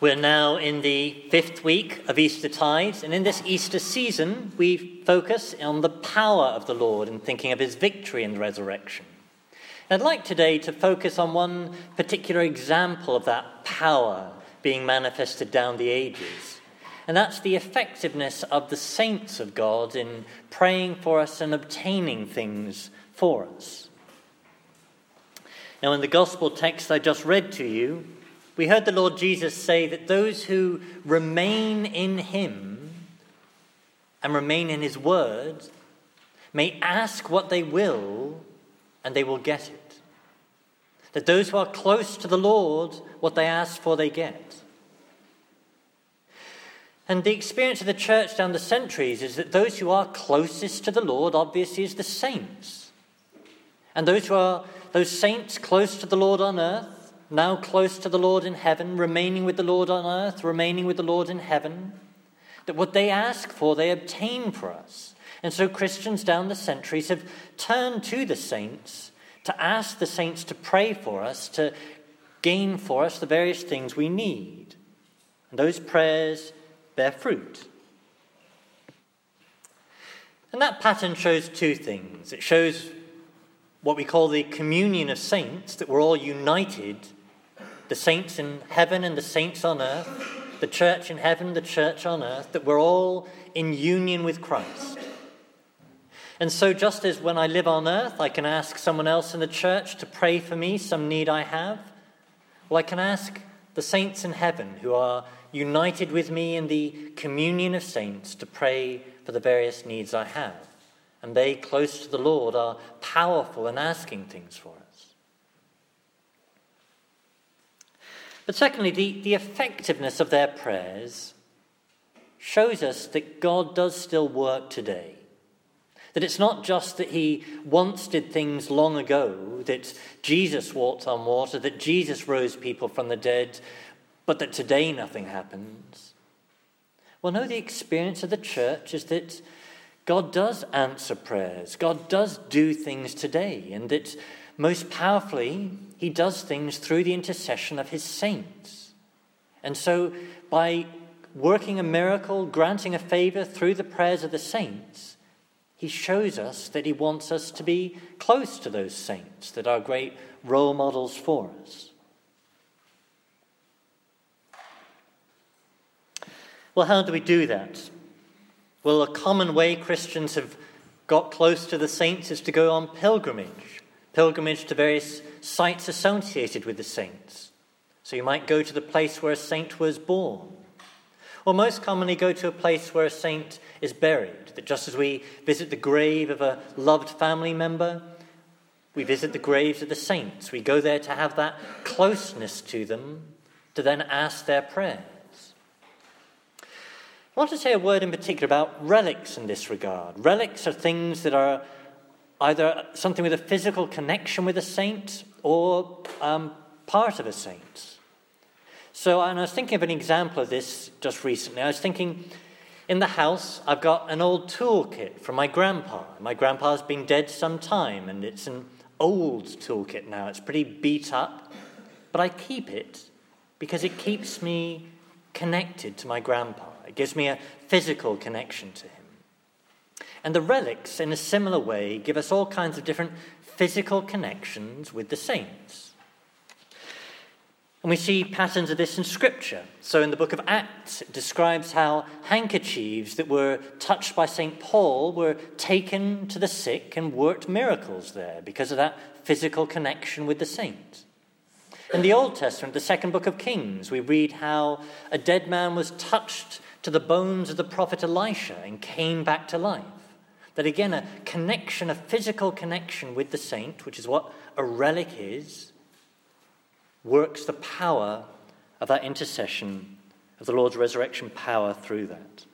We're now in the fifth week of Easter tides, and in this Easter season, we focus on the power of the Lord and thinking of his victory in the resurrection. I'd like today to focus on one particular example of that power being manifested down the ages, and that's the effectiveness of the saints of God in praying for us and obtaining things for us. Now, in the gospel text I just read to you, we heard the Lord Jesus say that those who remain in him and remain in his word may ask what they will and they will get it. That those who are close to the Lord, what they ask for, they get. And the experience of the church down the centuries is that those who are closest to the Lord, obviously, is the saints. And those who are those saints close to the Lord on earth, now close to the Lord in heaven, remaining with the Lord on earth, remaining with the Lord in heaven, that what they ask for, they obtain for us. And so Christians down the centuries have turned to the saints to ask the saints to pray for us, to gain for us the various things we need. And those prayers bear fruit. And that pattern shows two things. It shows what we call the communion of saints, that we're all united the saints in heaven and the saints on earth, the church in heaven, the church on earth, that we're all in union with Christ. And so, just as when I live on earth, I can ask someone else in the church to pray for me, some need I have, well, I can ask the saints in heaven who are united with me in the communion of saints to pray for the various needs I have. And they, close to the Lord, are powerful in asking things for us. But secondly, the, the effectiveness of their prayers shows us that God does still work today. That it's not just that he once did things long ago, that Jesus walked on water, that Jesus rose people from the dead, but that today nothing happens. Well, no, the experience of the church is that God does answer prayers, God does do things today, and that most powerfully, he does things through the intercession of his saints. And so, by working a miracle, granting a favor through the prayers of the saints, he shows us that he wants us to be close to those saints that are great role models for us. Well, how do we do that? Well, a common way Christians have got close to the saints is to go on pilgrimage pilgrimage to various sites associated with the saints. So you might go to the place where a saint was born. Or most commonly go to a place where a saint is buried. That just as we visit the grave of a loved family member, we visit the graves of the saints. We go there to have that closeness to them, to then ask their prayers. I want to say a word in particular about relics in this regard. Relics are things that are either something with a physical connection with a saint or um, part of a saint. So, and I was thinking of an example of this just recently. I was thinking, in the house, I've got an old toolkit from my grandpa. My grandpa's been dead some time, and it's an old toolkit now. It's pretty beat up, but I keep it because it keeps me connected to my grandpa. It gives me a physical connection to him. And the relics, in a similar way, give us all kinds of different physical connections with the saints. And we see patterns of this in Scripture. So in the book of Acts, it describes how handkerchiefs that were touched by St. Paul were taken to the sick and worked miracles there because of that physical connection with the saints. In the Old Testament, the second book of Kings, we read how a dead man was touched to the bones of the prophet Elisha and came back to life. That again, a connection, a physical connection with the saint, which is what a relic is, works the power of that intercession, of the Lord's resurrection power through that.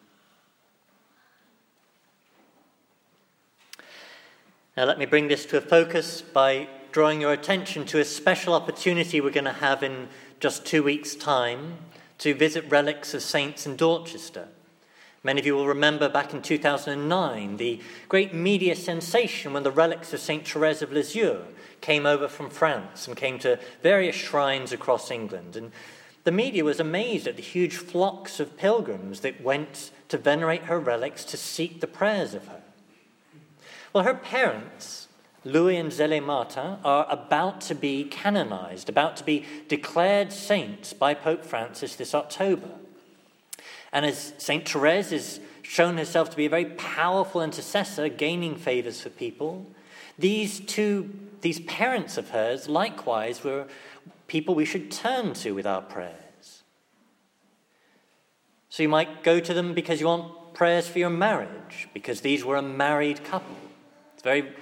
Now, let me bring this to a focus by drawing your attention to a special opportunity we're going to have in just two weeks' time to visit relics of saints in Dorchester. Many of you will remember back in 2009 the great media sensation when the relics of St. Therese of Lisieux came over from France and came to various shrines across England. And the media was amazed at the huge flocks of pilgrims that went to venerate her relics to seek the prayers of her. Well, her parents, Louis and Zélie Martin, are about to be canonized, about to be declared saints by Pope Francis this October. And as St. Therese has shown herself to be a very powerful intercessor, gaining favors for people, these two, these parents of hers, likewise, were people we should turn to with our prayers. So you might go to them because you want prayers for your marriage, because these were a married couple. It's very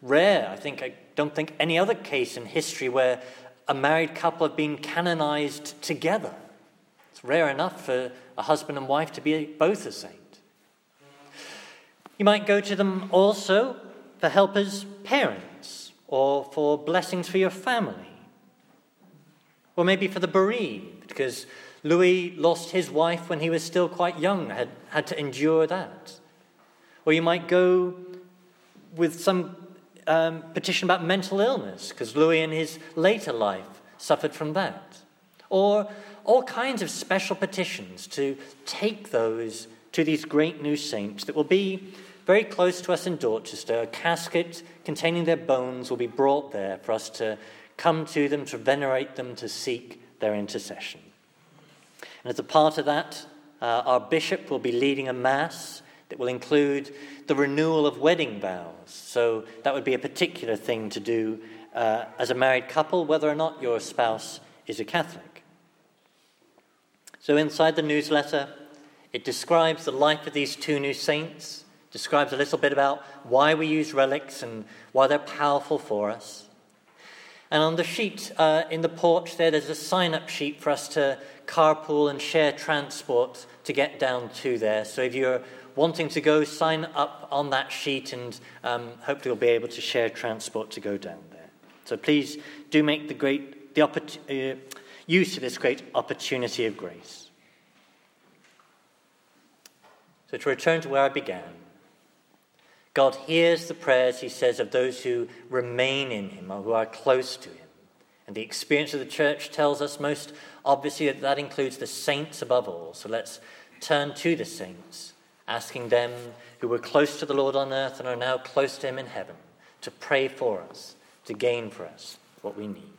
rare. I think I don't think any other case in history where a married couple have been canonized together. It's rare enough for a husband and wife to be both a saint. You might go to them also for help as parents or for blessings for your family. Or maybe for the bereaved, because Louis lost his wife when he was still quite young, had, had to endure that. Or you might go with some um, petition about mental illness, because Louis in his later life suffered from that. Or all kinds of special petitions to take those to these great new saints that will be very close to us in Dorchester. A casket containing their bones will be brought there for us to come to them, to venerate them, to seek their intercession. And as a part of that, uh, our bishop will be leading a mass that will include the renewal of wedding vows. So that would be a particular thing to do uh, as a married couple, whether or not your spouse is a Catholic. So inside the newsletter, it describes the life of these two new saints, describes a little bit about why we use relics and why they're powerful for us. And on the sheet uh, in the porch there, there's a sign up sheet for us to carpool and share transport to get down to there. So if you're wanting to go, sign up on that sheet, and um, hopefully you'll be able to share transport to go down there. So please do make the great the uh, use of this great opportunity of grace. So to return to where I began, God hears the prayers, he says, of those who remain in him or who are close to him. And the experience of the church tells us most obviously that that includes the saints above all. So let's turn to the saints asking them who were close to the Lord on earth and are now close to him in heaven to pray for us, to gain for us what we need.